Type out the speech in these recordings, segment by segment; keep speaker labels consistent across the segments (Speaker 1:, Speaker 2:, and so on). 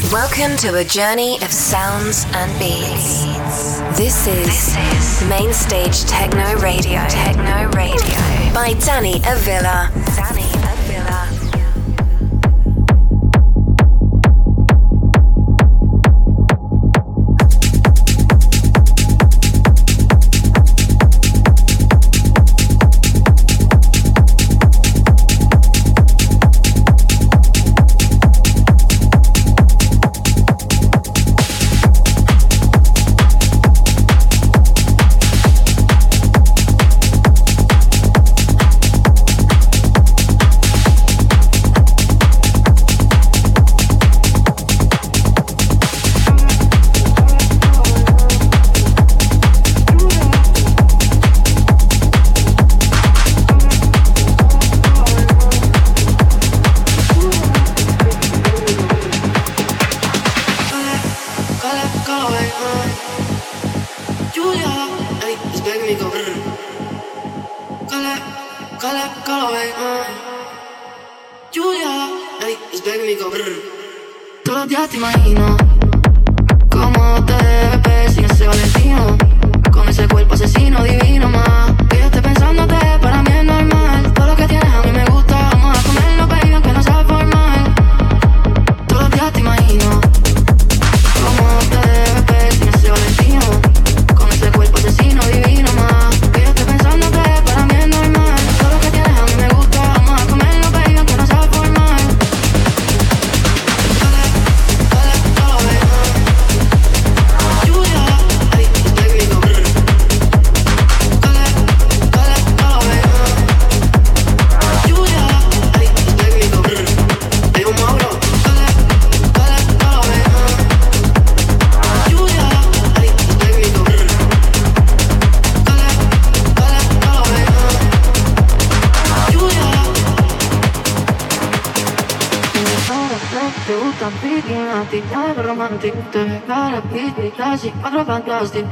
Speaker 1: Welcome to a journey of sounds and beats. This is, this is Mainstage Techno Radio. Techno Radio by Danny Avila. Danny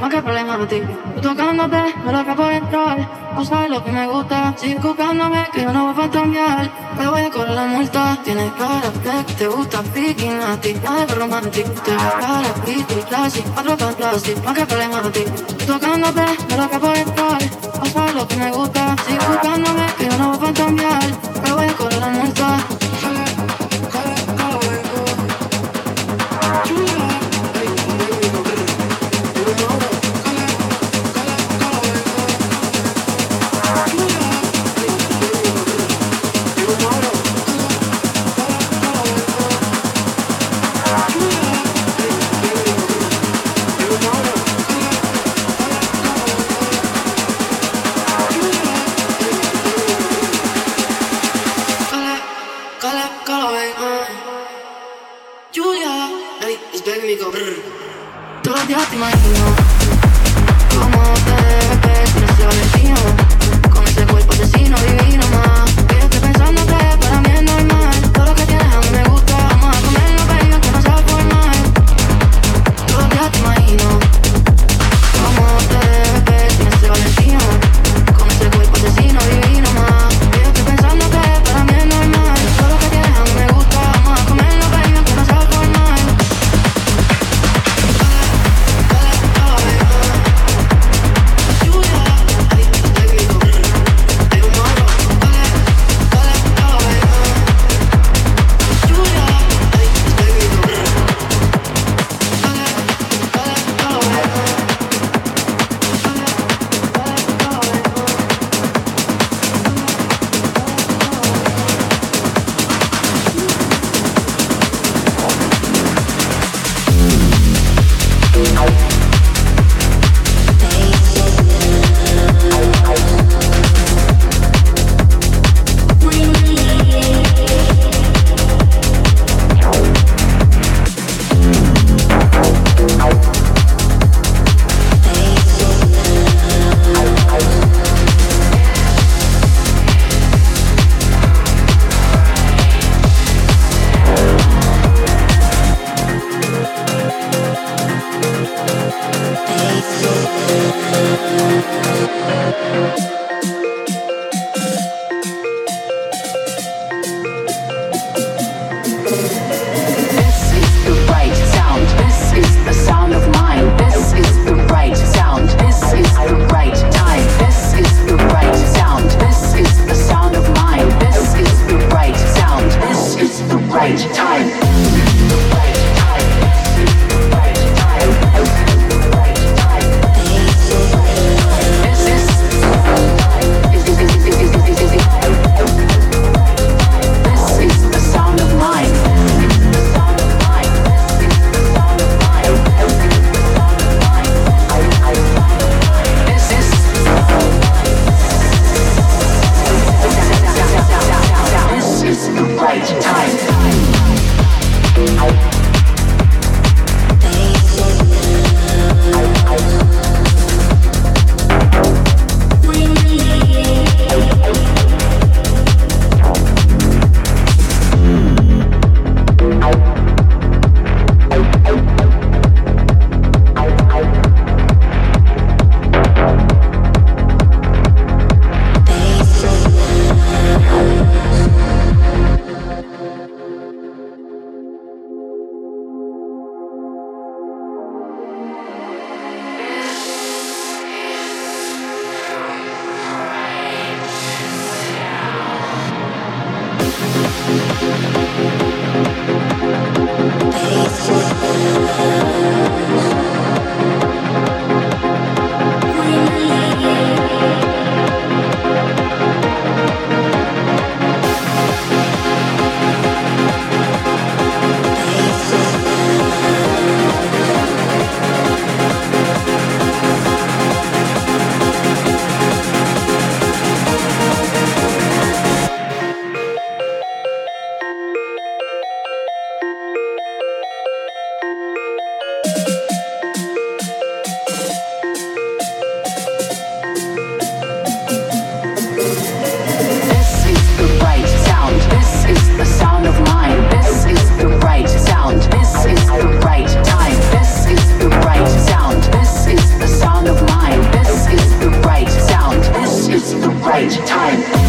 Speaker 2: no qué problema de ti. Tú tocándote, no lo acabo de entrar. No sabes lo que me gusta. Sigue buscándome, que yo no voy a fantamear. Me voy a correr la multa. Tienes cara de que te gusta picking a ti. Nada de romántico. Te ves cara, y classy. Otro fantástico, no de ti. Tú tocándote, no lo acabo de entrar. No sabes lo que me gusta. Sigue buscándome, que yo no voy a fantamear. Me voy a correr la multa.
Speaker 3: time. time.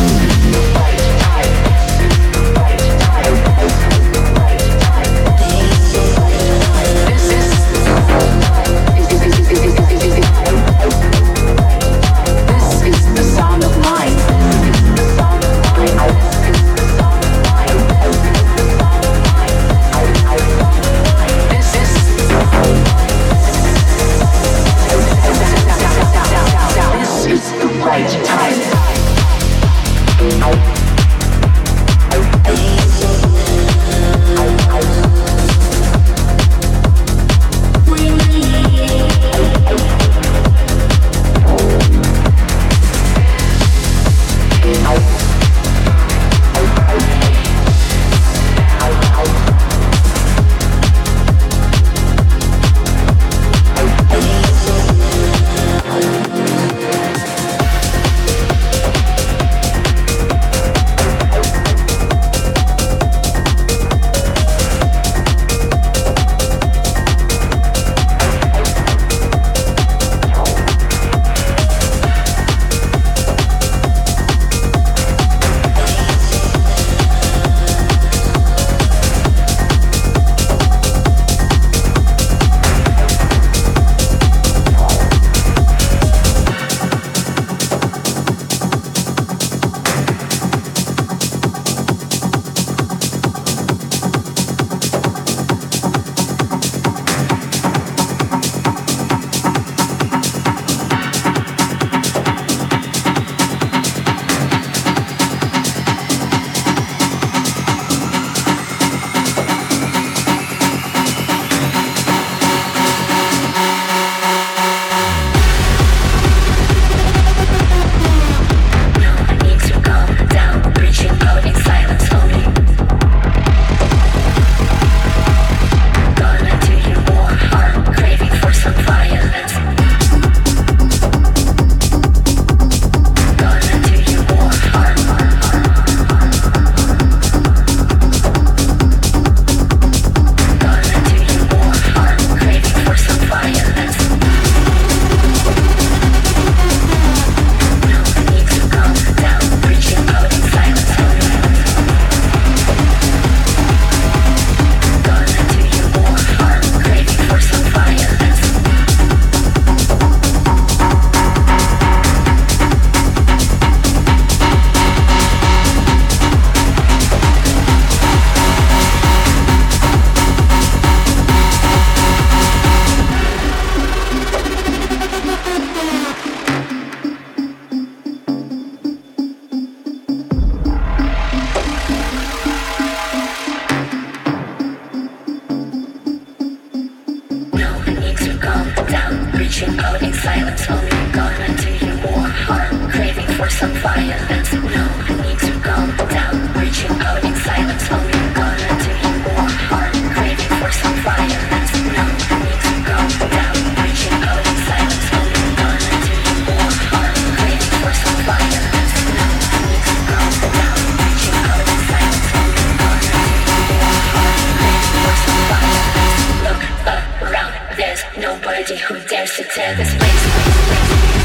Speaker 3: dares to tear
Speaker 1: this place.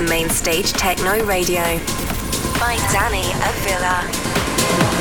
Speaker 1: Main
Speaker 4: stage techno Radio by Danny Avila.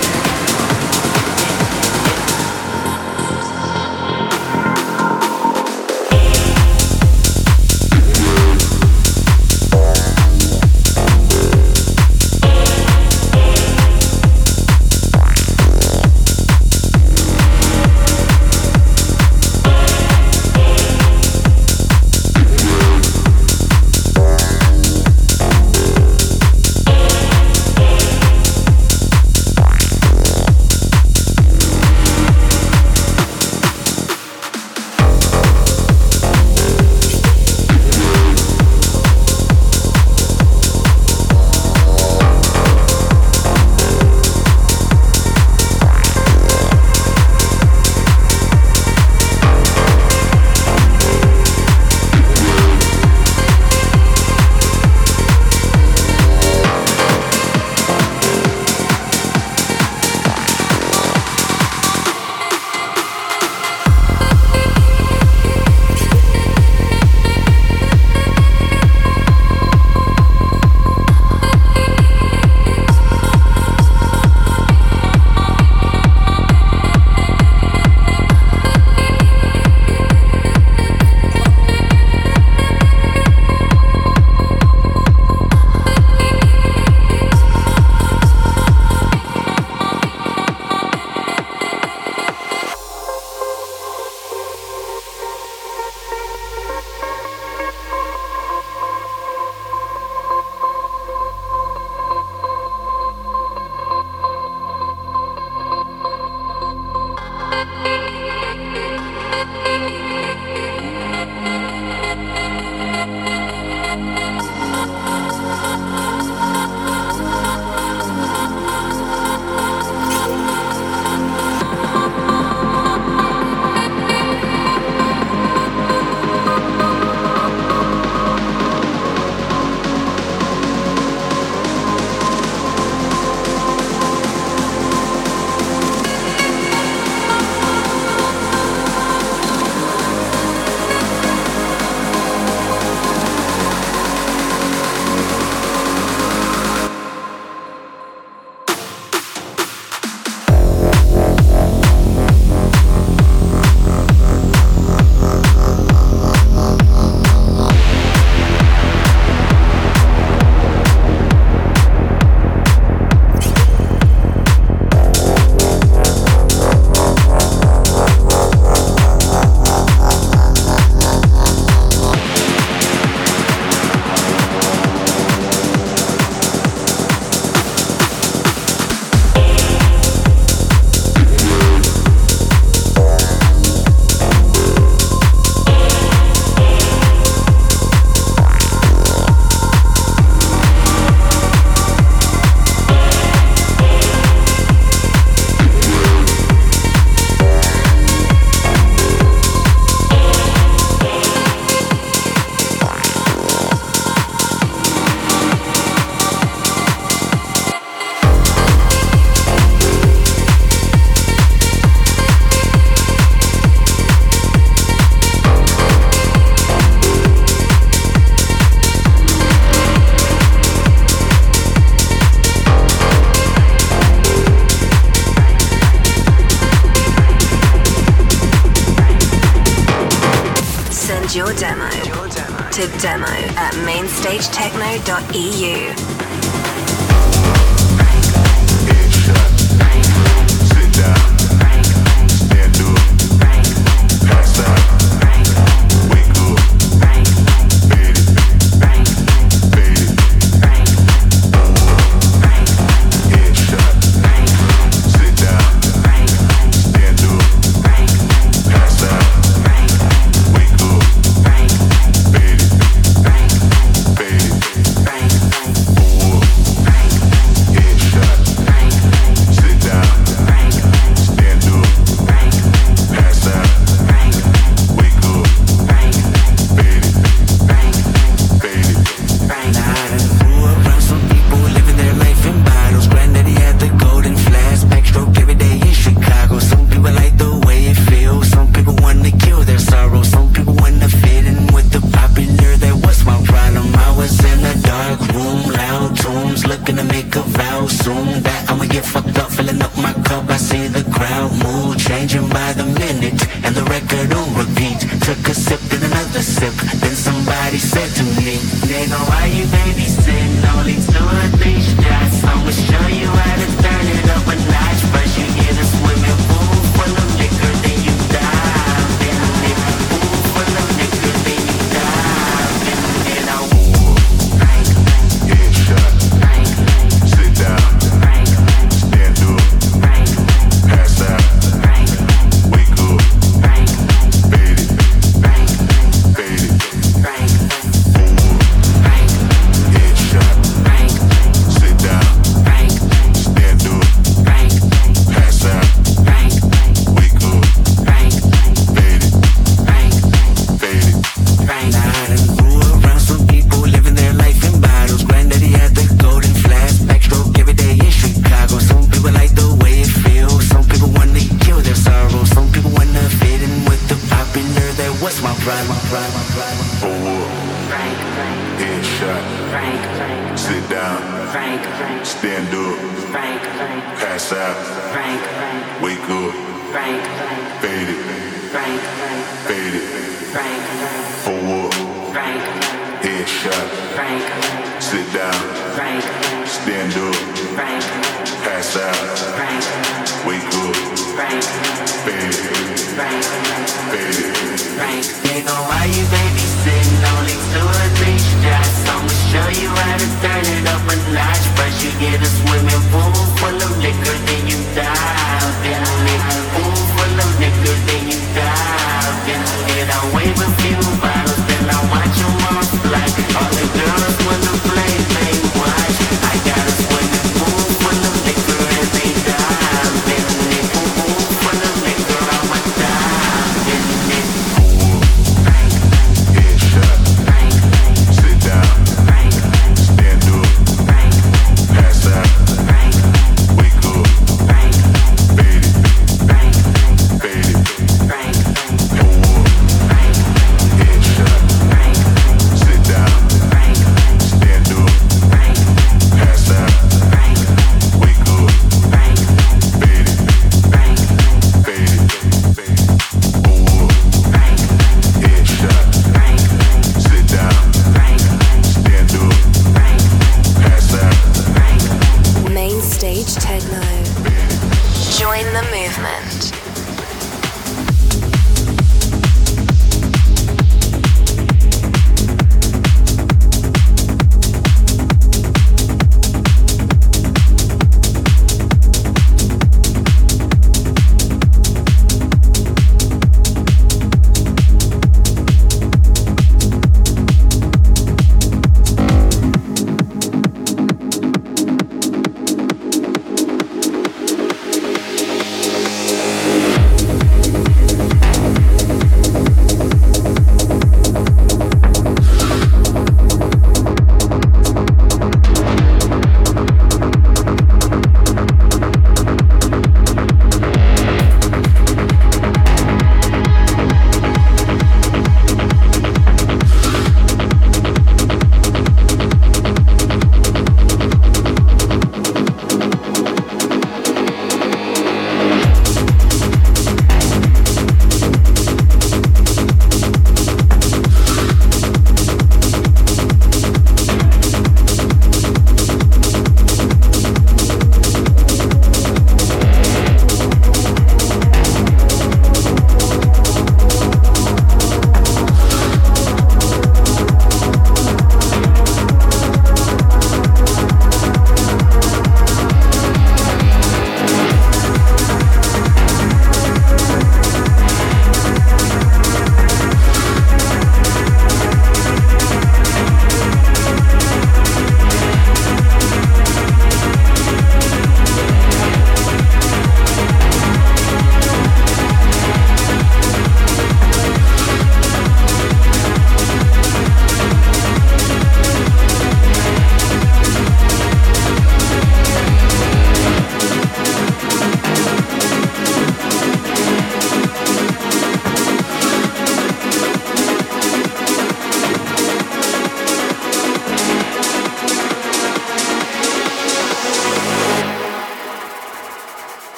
Speaker 4: EU.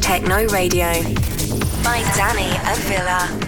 Speaker 4: Techno Radio by Danny Avila.